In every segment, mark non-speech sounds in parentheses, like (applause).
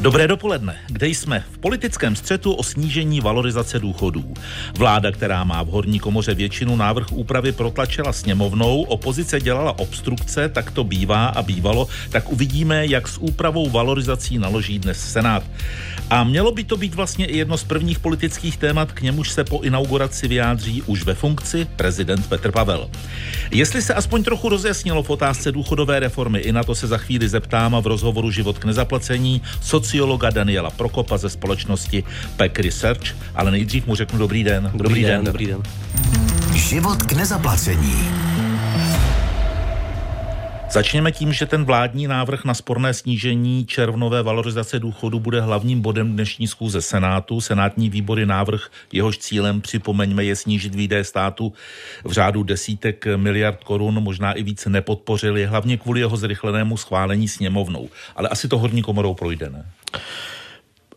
Dobré dopoledne. Kde jsme? V politickém střetu o snížení valorizace důchodů. Vláda, která má v horní komoře většinu, návrh úpravy protlačila sněmovnou, opozice dělala obstrukce, tak to bývá a bývalo, tak uvidíme, jak s úpravou valorizací naloží dnes Senát. A mělo by to být vlastně i jedno z prvních politických témat, k němuž se po inauguraci vyjádří už ve funkci prezident Petr Pavel. Jestli se aspoň trochu rozjasnilo v otázce důchodové reformy, i na to se za chvíli zeptám a v rozhovoru Život k nezaplacení sociologa Daniela Prokopa ze společnosti PEC Research, ale nejdřív mu řeknu dobrý den. Dobrý, dobrý den, den. Dobrý den. Život k nezaplacení. Začněme tím, že ten vládní návrh na sporné snížení červnové valorizace důchodu bude hlavním bodem dnešní schůze Senátu. Senátní výbory návrh, jehož cílem, připomeňme, je snížit výdaje státu v řádu desítek miliard korun, možná i více nepodpořili, hlavně kvůli jeho zrychlenému schválení sněmovnou. Ale asi to horní komorou projde, ne?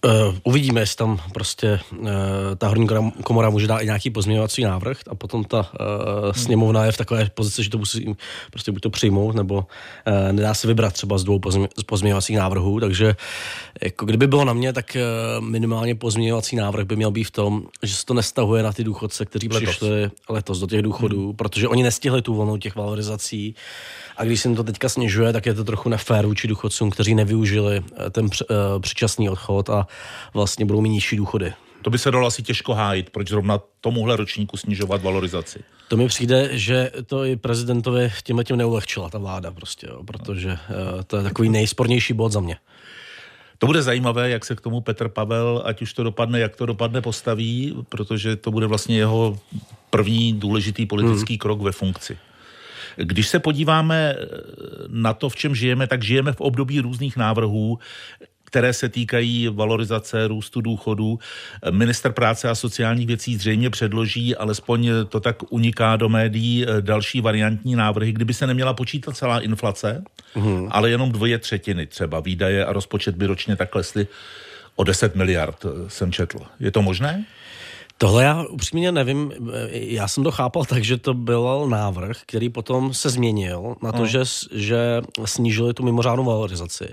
Uh, uvidíme, jestli tam prostě uh, ta horní komora může dát i nějaký pozměňovací návrh a potom ta uh, sněmovna je v takové pozici, že to musí prostě buď to přijmout, nebo uh, nedá se vybrat třeba z dvou pozmě, z pozměňovacích návrhů, takže jako kdyby bylo na mě, tak uh, minimálně pozměňovací návrh by měl být v tom, že se to nestahuje na ty důchodce, kteří letos. přišli letos do těch důchodů, hmm. protože oni nestihli tu vlnu těch valorizací a když se jim to teďka snižuje, tak je to trochu nefér vůči důchodcům, kteří nevyužili ten předčasný odchod a vlastně budou mít nižší důchody. To by se dalo asi těžko hájit, proč zrovna tomuhle ročníku snižovat valorizaci. To mi přijde, že to i prezidentovi tímhle tím neulehčila ta vláda prostě, jo, protože uh, to je takový nejspornější bod za mě. To bude zajímavé, jak se k tomu Petr Pavel, ať už to dopadne, jak to dopadne, postaví, protože to bude vlastně jeho první důležitý politický hmm. krok ve funkci. Když se podíváme na to, v čem žijeme, tak žijeme v období různých návrhů, které se týkají valorizace růstu důchodů. Minister práce a sociálních věcí zřejmě předloží, alespoň to tak uniká do médií, další variantní návrhy, kdyby se neměla počítat celá inflace, hmm. ale jenom dvoje třetiny třeba výdaje a rozpočet by ročně tak klesly o 10 miliard, jsem četl. Je to možné? Tohle já upřímně nevím, já jsem to chápal tak, že to byl návrh, který potom se změnil na to, no. že, že snížili tu mimořádnou valorizaci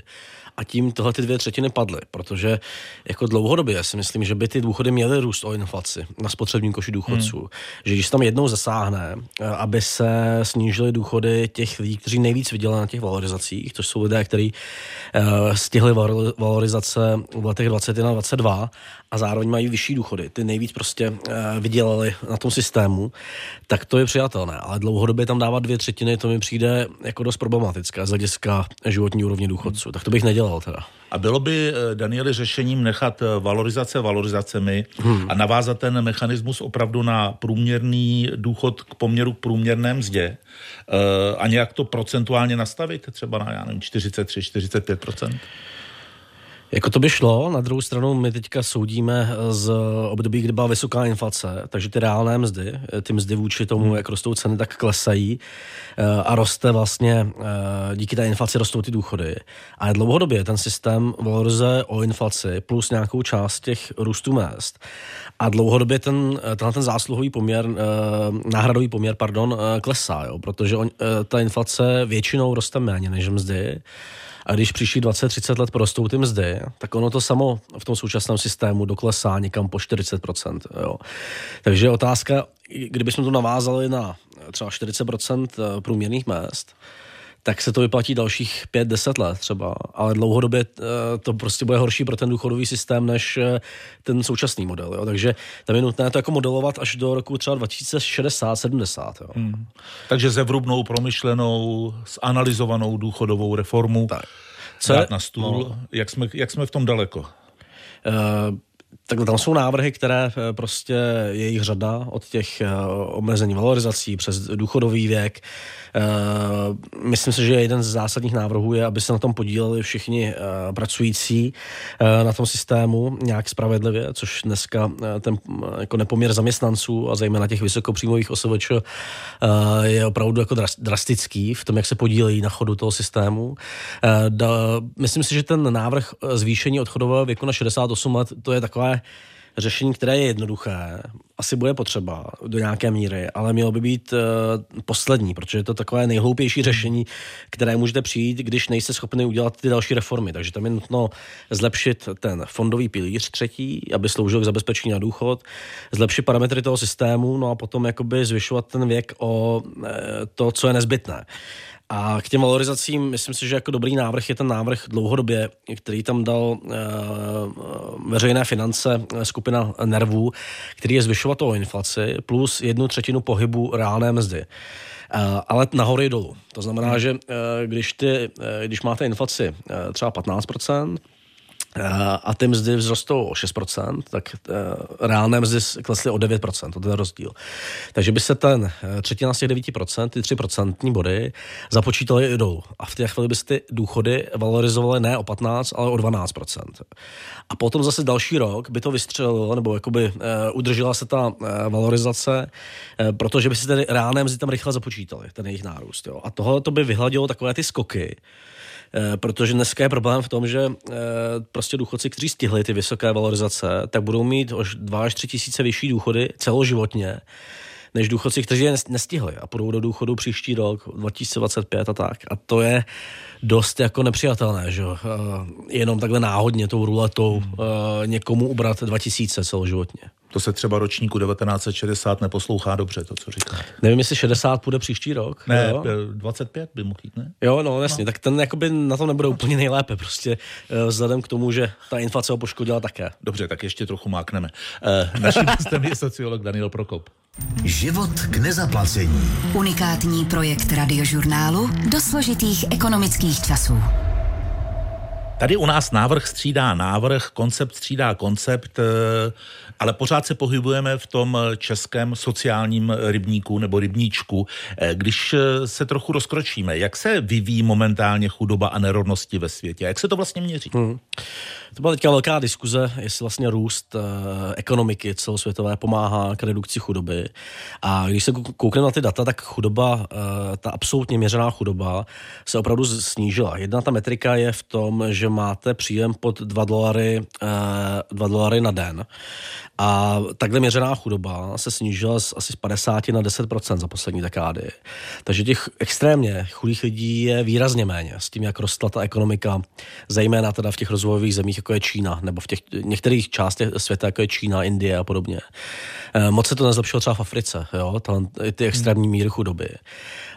a tím tohle ty dvě třetiny padly, protože jako dlouhodobě si myslím, že by ty důchody měly růst o inflaci na spotřební koši důchodců. Hmm. Že když tam jednou zasáhne, eh, aby se snížily důchody těch lidí, kteří nejvíc vydělali na těch valorizacích, což jsou lidé, kteří uh, stihli valorizace v letech 21 a 22 a zároveň mají vyšší důchody, ty nejvíc prostě uh, vydělali na tom systému, tak to je přijatelné. Ale dlouhodobě tam dávat dvě třetiny, to mi přijde jako dost problematické z hlediska životní úrovně důchodců. Hmm. Tak to bych nedělal teda. A bylo by, eh, Danieli, řešením nechat eh, valorizace valorizacemi hmm. a navázat ten mechanismus opravdu na průměrný důchod k poměru k průměrné mzdě a nějak to procentuálně nastavit, třeba na, já nevím, 43-45%? Jako to by šlo, na druhou stranu my teďka soudíme z období, kdy byla vysoká inflace, takže ty reálné mzdy, ty mzdy vůči tomu, hmm. jak rostou ceny, tak klesají eh, a roste vlastně, eh, díky té inflaci rostou ty důchody. A dlouhodobě ten systém valorizuje o inflaci plus nějakou část těch růstů mest. A dlouhodobě ten, tenhle ten zásluhový poměr, eh, náhradový poměr, pardon, klesá, jo, protože on, ta inflace většinou roste méně než mzdy. A když příští 20-30 let porostou ty mzdy, tak ono to samo v tom současném systému doklesá někam po 40%. Jo. Takže otázka, kdybychom to navázali na třeba 40% eh, průměrných mest, tak se to vyplatí dalších 5-10 let třeba, ale dlouhodobě eh, to prostě bude horší pro ten důchodový systém než eh, ten současný model. Jo. Takže tam je nutné to jako modelovat až do roku třeba 2060-70. Hmm. Takže zevrubnou, promyšlenou, zanalizovanou důchodovou reformu tak. Co dát je, na stůl. No. Jak, jsme, jak jsme v tom daleko? Uh, tak tam jsou návrhy, které eh, prostě je jich řada od těch eh, omezení valorizací přes důchodový věk. Eh, myslím si, že jeden z zásadních návrhů je, aby se na tom podíleli všichni pracující na tom systému nějak spravedlivě, což dneska ten jako nepoměr zaměstnanců a zejména těch vysokopříjmových OSVČ je opravdu jako drastický v tom, jak se podílejí na chodu toho systému. Myslím si, že ten návrh zvýšení odchodového věku na 68 let, to je takové řešení, které je jednoduché, asi bude potřeba do nějaké míry, ale mělo by být uh, poslední, protože je to takové nejhloupější řešení, které můžete přijít, když nejste schopni udělat ty další reformy. Takže tam je nutno zlepšit ten fondový pilíř třetí, aby sloužil k zabezpečení na důchod, zlepšit parametry toho systému, no a potom jakoby zvyšovat ten věk o uh, to, co je nezbytné. A k těm valorizacím, myslím si, že jako dobrý návrh je ten návrh dlouhodobě, který tam dal e, veřejné finance eh, skupina Nervů, který je zvyšovat o inflaci plus jednu třetinu pohybu reálné mzdy. Uh, ale nahoru i dolů. To znamená, že uh, když, ty, uh, když máte inflaci třeba 15%, Eh, a ty mzdy vzrostou o 6%, tak eh, reálné mzdy klesly o 9%, to je rozdíl. Takže by se ten eh, třetina z těch 9%, ty 3% body, započítaly i dolů. A v té chvíli by se ty důchody valorizovaly ne o 15, ale o 12%. A potom zase další rok by to vystřelilo, nebo jakoby udržela se ta valorizace, protože by se tedy reálné mzdy tam rychle započítaly, ten jejich nárůst. Jo. A tohle to by vyhladilo takové ty skoky, Eh, protože dneska je problém v tom, že eh, prostě důchodci, kteří stihli ty vysoké valorizace, tak budou mít až 2 až 3 tisíce vyšší důchody celoživotně, než důchodci, kteří je nestihli a půjdou do důchodu příští rok, 2025 a tak. A to je dost jako nepřijatelné, že uh, jenom takhle náhodně tou ruletou uh, někomu ubrat 2000 celoživotně. To se třeba ročníku 1960 neposlouchá dobře, to, co říká. Nevím, jestli 60 půjde příští rok. Ne, jo? 25 by mohl jít, ne? Jo, no jasně, no. tak ten jakoby na to nebude úplně nejlépe, prostě vzhledem k tomu, že ta inflace ho poškodila také. Dobře, tak ještě trochu mákneme. naším (laughs) hostem je sociolog Daniel Prokop. Život k nezaplacení. Unikátní projekt radiožurnálu do složitých ekonomických časů. Tady u nás návrh střídá návrh, koncept střídá koncept, eh, ale pořád se pohybujeme v tom českém sociálním rybníku nebo rybníčku. Eh, když eh, se trochu rozkročíme, jak se vyvíjí momentálně chudoba a nerovnosti ve světě? Jak se to vlastně měří? Hmm. To byla teďka velká diskuze, jestli vlastně růst uh, ekonomiky celosvětové pomáhá k redukci chudoby. A když se koukneme na ty data, tak chudoba, uh, ta absolutně měřená chudoba se opravdu snížila. Jedna ta metrika je v tom, že máte příjem pod 2 dolary, uh, 2 dolary na den. A takhle měřená chudoba se snížila z asi z 50 na 10% za poslední dekády. Takže těch extrémně chudých lidí je výrazně méně s tím, jak rostla ta ekonomika, zejména teda v těch rozvojových zemích, jako je Čína, nebo v těch některých částech světa, jako je Čína, Indie a podobně. Eh, moc se to nezlepšilo třeba v Africe, jo, ty extrémní míry chudoby.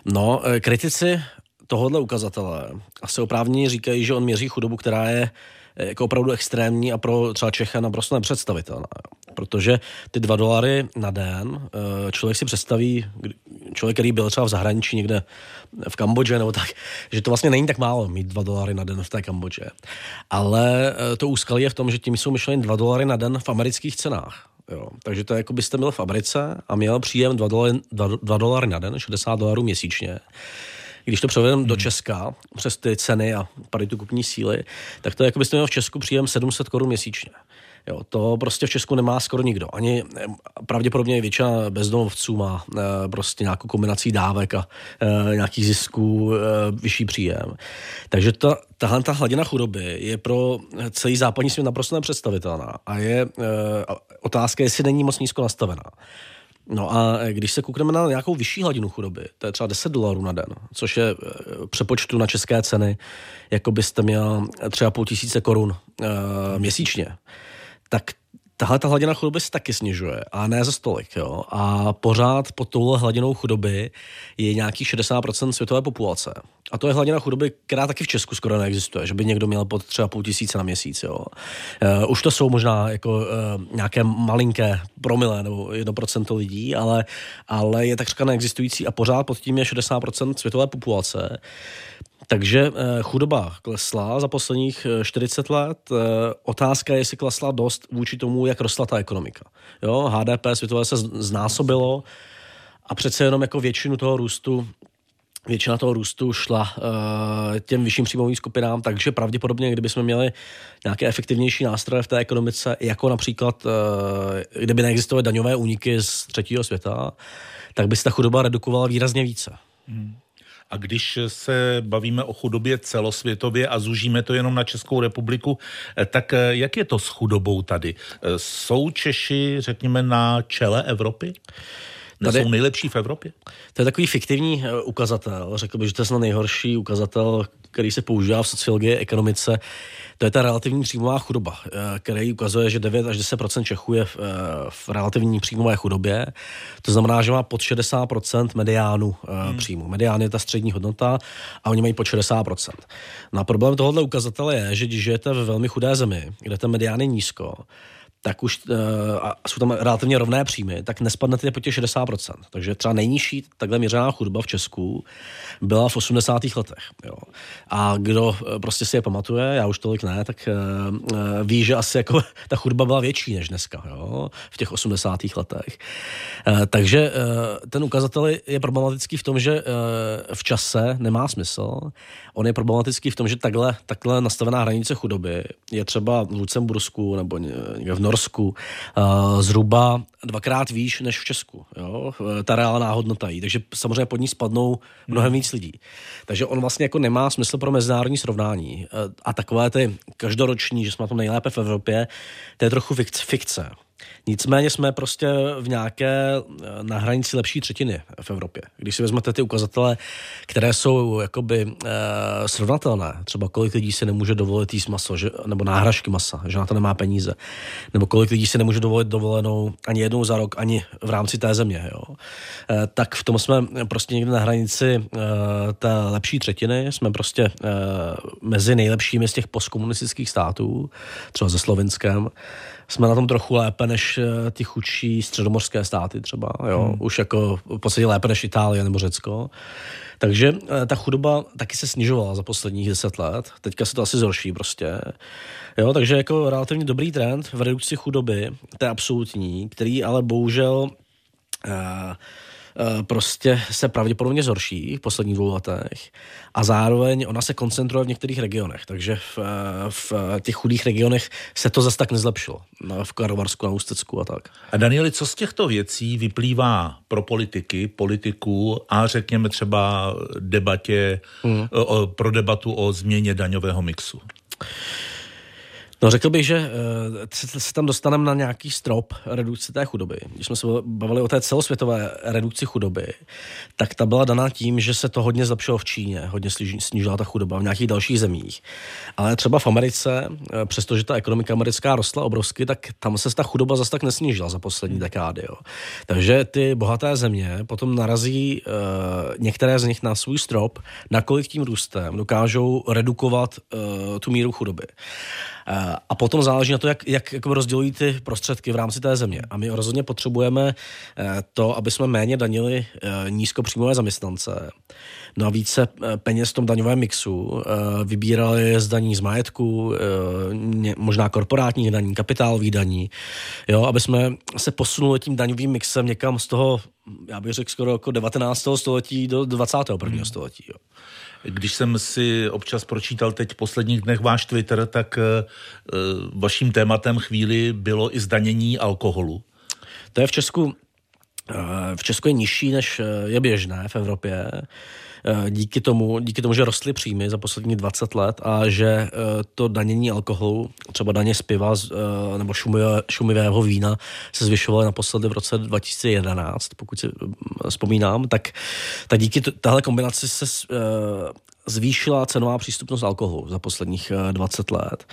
No, eh, kritici tohohle ukazatele asi oprávněně říkají, že on měří chudobu, která je eh, jako opravdu extrémní a pro třeba Čecha naprosto nepředstavitelná. Protože ty dva dolary na den, člověk si představí, člověk, který byl třeba v zahraničí někde v Kambodži nebo tak, že to vlastně není tak málo mít 2 dolary na den v té Kambodži. Ale eh, to úskalí je v tom, že tím jsou myšleny 2 dolary na den v amerických cenách. Jo. Takže to je jako byste byl v Americe a měl příjem 2 dolary, 2, 2 dolary na den, 60 dolarů měsíčně. Když to převedeme hmm. do Česka přes ty ceny a paritu kupní síly, tak to je jako byste měl v Česku příjem 700 korun měsíčně. Jo, to prostě v Česku nemá skoro nikdo. Ani eh, pravděpodobně většina bezdomovců má e, prostě nějakou kombinací dávek a e, nějakých zisků, vyšší příjem. Takže ta, tahle ta hladina chudoby je pro celý západní svět naprosto nepředstavitelná a je otázka, jestli není moc nízko nastavená. No a když se koukneme na nějakou vyšší hladinu chudoby, to je třeba 10 dolarů na den, což je přepočtu na české ceny, jako byste měl třeba půl tisíce korun e, měsíčně tak tahle ta hladina chudoby se taky snižuje, a ne za stolik. Jo? A pořád pod touhle hladinou chudoby je nějaký 60% světové populace. A to je hladina chudoby, která taky v Česku skoro neexistuje, že by někdo měl pod třeba půl tisíce na měsíc. Jo? Uh, už to jsou možná jako uh, nějaké malinké promile nebo 1% lidí, ale, ale je takřka neexistující a pořád pod tím je 60% světové populace. Takže eh, chudoba klesla za posledních 40 eh, let. Eh, otázka je, jestli klesla dost vůči tomu, jak rostla ta ekonomika. Jo, HDP světové se znásobilo a přece jenom jako většinu toho růstu většina toho růstu šla uh, těm vyšším příjmovým skupinám, takže pravděpodobně, kdybychom měli nějaké efektivnější nástroje v té ekonomice, jako například, uh, kdyby neexistovaly daňové úniky z třetího světa, tak by se ta chudoba redukovala výrazně více. Hmm. A když se bavíme o chudobě celosvětově a zužíme to jenom na Českou republiku, eh, tak eh, jak je to s chudobou tady? Jsou Češi, řekněme, na čele Evropy? Tady, jsou nejlepší v Evropě? To je takový fiktivní ukazatel. Řekl bych, že to je snad nejhorší ukazatel, který se používá v sociologii, ekonomice. To je ta relativní příjmová chudoba, eh, který ukazuje, že 9 až 10% Čechů je v, eh, v relativní příjmové chudobě. To znamená, že má pod 60% mediánu eh, hmm. příjmu. Medián je ta střední hodnota a oni mají pod 60% Na problém tohohle ukazatele je, že když žijete ve velmi chudé zemi, kde ten medián je nízko, tak už uh, a jsou tam relativně rovné příjmy, tak nespadnete po těch 60%. Takže třeba nejnižší takhle měřená chudoba v Česku byla v 80. letech. Jo. A kdo uh, prostě si je pamatuje, já už tolik ne, tak uh, ví, že asi jako (laughs) ta chudoba byla větší než dneska jo, v těch 80. letech. Takže ten ukazatel je problematický v tom, že v čase nemá smysl. On je problematický v tom, že takhle, takhle nastavená hranice chudoby je třeba v Lucembursku nebo v Nor- Norsku uh, zhruba dvakrát výš než v Česku. Jo? Ta reálná hodnota jí. Takže samozřejmě pod ní spadnou mnohem víc lidí. Takže on vlastně jako nemá smysl pro mezinárodní srovnání. Uh, a takové ty každoroční, že jsme na tom nejlépe v Evropě, to je trochu fikce. Nicméně jsme prostě v nějaké eh, na hranici lepší třetiny v Evropě. Když si vezmete ty ukazatele, které jsou jakoby uh, srovnatelné, třeba kolik lidí si nemůže dovolit jíst maso, že, nebo náhražky masa, že na to nemá peníze, nebo kolik lidí si nemůže dovolit dovolenou ani jednou za rok, ani v rámci té země, jo. Uh, tak v tom jsme prostě někde na hranici uh, té lepší třetiny, jsme prostě uh, mezi nejlepšími z těch postkomunistických států, třeba ze Slovinskem jsme na tom trochu lépe než eh, ty chudší středomorské státy třeba, jo, hmm. už jako v podstatě lépe než Itálie nebo Řecko. Takže eh, ta chudoba taky se snižovala za posledních deset let. Teďka se to asi zhorší prostě. Jo, takže jako relativně dobrý trend v redukci chudoby, to je absolutní, který ale bohužel uh, prostě se pravděpodobně zhorší v posledních dvou letech a zároveň ona se koncentruje v některých regionech, takže v, eh, v těch chudých regionech se to zase tak nezlepšilo. No, v Karlovarsku, na Ústecku a tak. A Danieli, co z těchto věcí vyplývá pro politiky, politiků a řekněme třeba debatě, hmm. o, pro debatu o změně daňového mixu? No řekl bych, že uh, se tam dostaneme na nějaký strop redukce té chudoby. Když jsme se bavili o té celosvětové redukci chudoby, tak ta byla daná tím, že se to hodně zlepšilo v Číně, hodně snížila ta chudoba v nějakých dalších zemích. Ale třeba v Americe, uh, přestože ta ekonomika americká rostla obrovsky, tak tam se ta chudoba zase tak nesnížila za poslední dekády. Jo. Takže ty bohaté země potom narazí uh, některé z nich na svůj strop, nakolik tím růstem dokážou redukovat uh, tu míru chudoby. Eh, a potom záleží na to, jak, jak, jak rozdělují ty prostředky v rámci té země. A my rozhodně potřebujeme eh, to, aby jsme méně danili eh, nízkopříjmové zaměstnance. No a více peněz v tom daňovém mixu vybírali z daní z majetku, možná korporátních daní, kapitálových daní, jo, aby jsme se posunuli tím daňovým mixem někam z toho, já bych řekl skoro jako 19. století do 21. Hmm. století. Jo. Když jsem si občas pročítal teď v posledních dnech váš Twitter, tak eh, vaším tématem chvíli bylo i zdanění alkoholu. To je v Česku eh, v Česku je nižší, než eh, je běžné v Evropě. Eh, díky tomu, díky tomu, že rostly příjmy za poslední 20 let a že eh, to danění alkoholu, třeba daně z piva eh, nebo šumivé, šumivého vína se zvyšovaly naposledy v roce 2011, pokud si vzpomínám, tak, tak díky tahle kombinaci se zvýšila cenová přístupnost alkoholu za posledních 20 let.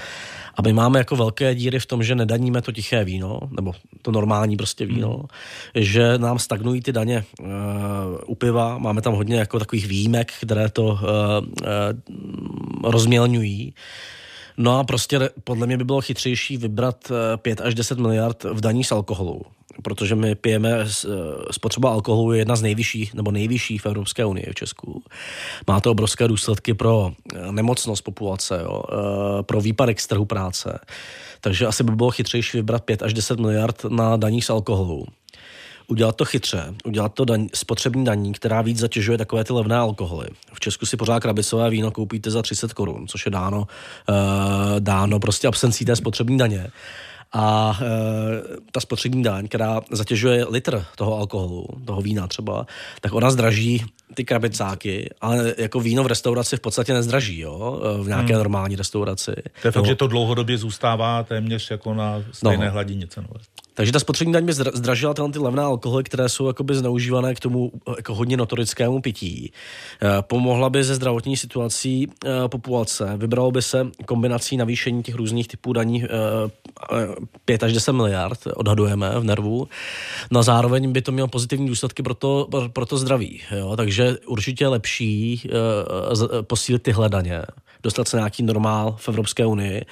A my máme jako velké díry v tom, že nedaníme to tiché víno, nebo to normální prostě víno, mm. že nám stagnují ty daně uh, u piva, máme tam hodně jako takových výjimek, které to uh, uh, rozmělňují. No a prostě podle mě by bylo chytřejší vybrat 5 až 10 miliard v daní z alkoholu protože my pijeme, eh, spotřeba alkoholu je jedna z nejvyšších nebo nejvyšší v Evropské unii v Česku. Má to obrovské důsledky pro eh, nemocnost populace, jo, eh, pro výpadek z trhu práce. Takže asi by bylo chytřejší vybrat 5 až 10 miliard na daních z alkoholu udělat to chytře, udělat to daň, spotřební daní, která víc zatěžuje takové ty levné alkoholy. V Česku si pořád krabicové víno koupíte za 30 korun, což je dáno, dáno prostě absencí té spotřební daně A e, ta spotřební daň, která zatěžuje litr toho alkoholu, toho vína třeba, tak ona zdraží ty krabicáky, ale jako víno v restauraci v podstatě nezdraží, jo, v nějaké hmm. normální restauraci. To je fakt, no. že to dlouhodobě zůstává téměř jako na stejné no. hladině cenové. Takže ta spotřební daň by zdražila tyhle ty levné alkoholy, které jsou jakoby zneužívané k tomu jako hodně notorickému pití. Eh, pomohla by ze zdravotní situací eh, populace. Vybralo by se kombinací navýšení těch různých typů daní 5 eh, až 10 miliard, odhadujeme v nervu. No a zároveň by to mělo pozitivní důsledky pro to, pro to zdraví. Jo? Takže určitě je lepší posílit tyhle daně, dostat se nějaký normál v Evropské unii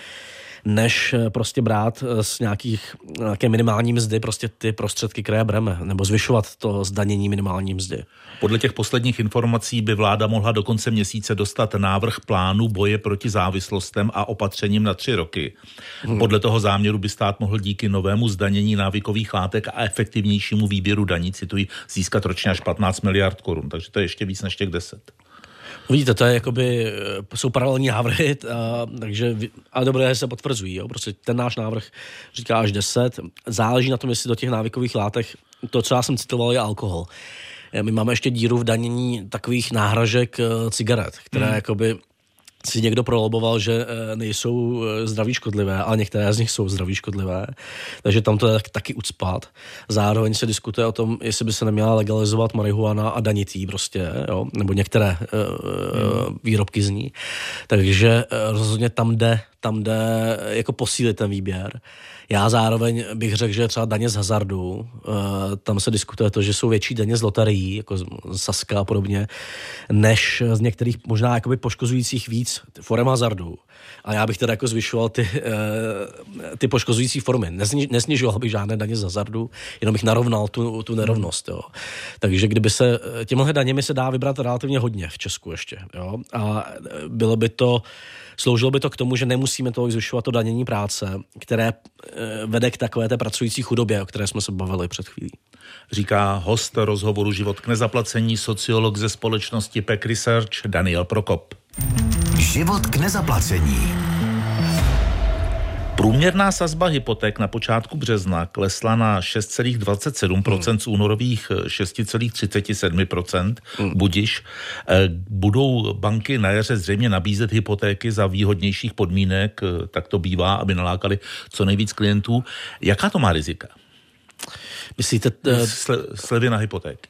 než eh, prostě brát eh, z nějakých, nějaké minimální mzdy prostě ty prostředky, které bereme, nebo zvyšovat to zdanění minimální mzdy. Podle těch posledních informací by vláda mohla do konce měsíce dostat návrh plánu boje proti závislostem a opatřením na tři roky. Hmm. Podle toho záměru by stát mohl díky novému zdanění návykových látek a efektivnějšímu výběru daní, cituji, získat ročně až 15 miliard korun. Takže to je ještě víc než těch 10. Vidíte, to je jakoby, eh, jsou paralelní návrhy, a, takže, ale dobré se potvrzují. Jo? Prostě ten náš návrh říká až 10. Záleží na tom, jestli do těch návykových látek, to, co já jsem citoval, je alkohol. Eh, my máme ještě díru v danění takových náhražek eh, cigaret, které hmm. jakoby si někdo proloboval, že eh, nejsou eh, zdraví škodlivé, ale některé z nich jsou zdraví škodlivé. Takže tam to je taky ucpat. Zároveň se diskutuje o tom, jestli by se neměla legalizovat marihuana a danitý prostě, jo? nebo některé uh, výrobky z ní. Takže rozhodně tam jde, tam jde jako posílit ten výběr. Já zároveň bych řekl, že třeba daně z hazardu, eh, tam se diskutuje to, že jsou větší daně z loterií, jako Saska a podobně, než z některých možná jakoby poškozujících víc forem hazardu. A já bych teda jako zvyšoval ty, eh, ty poškozující formy. Nesni, nesnižoval bych žádné daně z hazardu, jenom bych narovnal tu, tu nerovnost. Jo. Takže kdyby se, těmhle daněmi se dá vybrat relativně hodně v Česku ještě. Jo. A bylo by to, Sloužilo by to k tomu, že nemusíme tolik zvyšovat to danění práce, které eh, vede k takové té pracující chudobě, o které jsme se bavili před chvílí. Říká host rozhovoru Život k nezaplacení, sociolog ze společnosti PEC Research Daniel Prokop. Život k nezaplacení. Průměrná sazba hypoték na počátku března klesla na 6,27% hmm. z únorových 6,37%. Hmm. Budiš. Eh, budou banky na jaře zřejmě nabízet hypotéky za výhodnějších podmínek, eh, tak to bývá, aby nalákali co nejvíc klientů. Jaká to má rizika? Myslíte... Uh... Slevy na hypotéky.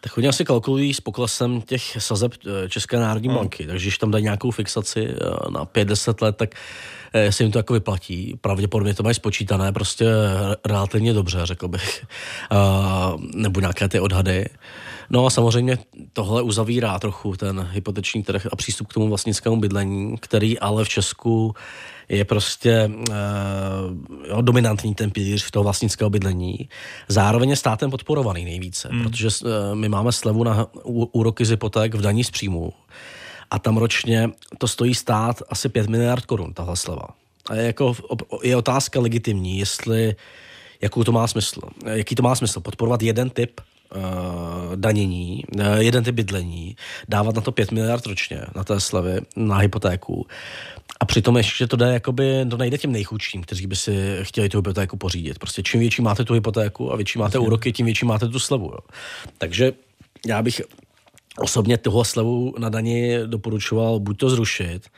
Tak oni asi kalkulují s poklesem těch sazeb České národní hmm. banky, takže když tam dají nějakou fixaci na 5-10 let, tak Eh, se jim to jako vyplatí. Pravděpodobně to mají spočítané prostě relativně dobře, řekl bych. (laughs) nebo nějaké ty odhady. No a samozřejmě tohle uzavírá trochu ten hypoteční trh a přístup k tomu vlastnickému bydlení, který ale v Česku je prostě uh, jo, dominantní ten pilíř toho vlastnického bydlení. Zároveň je státem podporovaný nejvíce, hmm. protože uh, my máme slevu na úroky z hypoték v daní z příjmu a tam ročně to stojí stát asi 5 miliard korun, tahle sleva. A je, jako, je otázka legitimní, jestli, jakou to má smysl. Jaký to má smysl? Podporovat jeden typ uh, danění, uh, jeden typ bydlení, dávat na to 5 miliard ročně, na té slevy, na hypotéku. A přitom ještě to jde, jakoby, to nejde těm nejchudším, kteří by si chtěli tu hypotéku pořídit. Prostě čím větší máte tu hypotéku a větší máte úroky, tím větší máte tu slevu. Jo. Takže já bych osobně tuhle slevu na daní doporučoval buď to zrušit,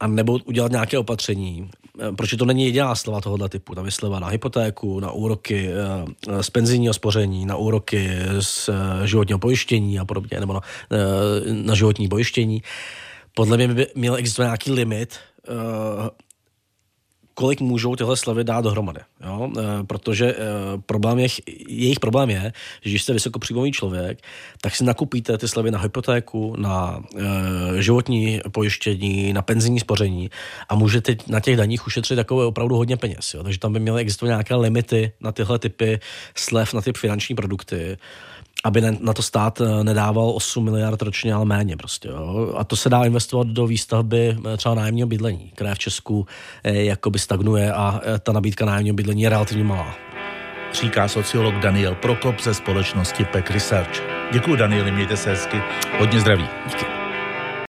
a nebo udělat nějaké opatření. Eh, proč to není jediná sleva tohoto typu? Tam je sleva na hypotéku, na úroky eh, z penzijního spoření, na úroky z eh, životního pojištění a podobně, nebo na, na životní pojištění. Podle mě by měl existovat nějaký limit kolik můžou tyhle slevy dát dohromady. Jo? E, protože e, problém je, jejich problém je, že když jste vysokopříjmový člověk, tak si nakupíte ty slevy na hypotéku, na životní pojištění, na penzijní spoření a můžete na těch daních ušetřit takové opravdu hodně peněz. Jo? Takže tam by měly existovat nějaké limity na tyhle typy slev, na ty finanční produkty aby na to stát eh, nedával 8 miliard ročně, ale méně prostě. Jo. A to se dá investovat do výstavby eh, třeba nájemního bydlení, které v Česku eh, jakoby stagnuje a ta nabídka nájemního bydlení je relativně malá. Říká sociolog Daniel Prokop ze společnosti PEC Research. Děkuji Danieli, mějte se hezky. Hodně zdraví. Díky.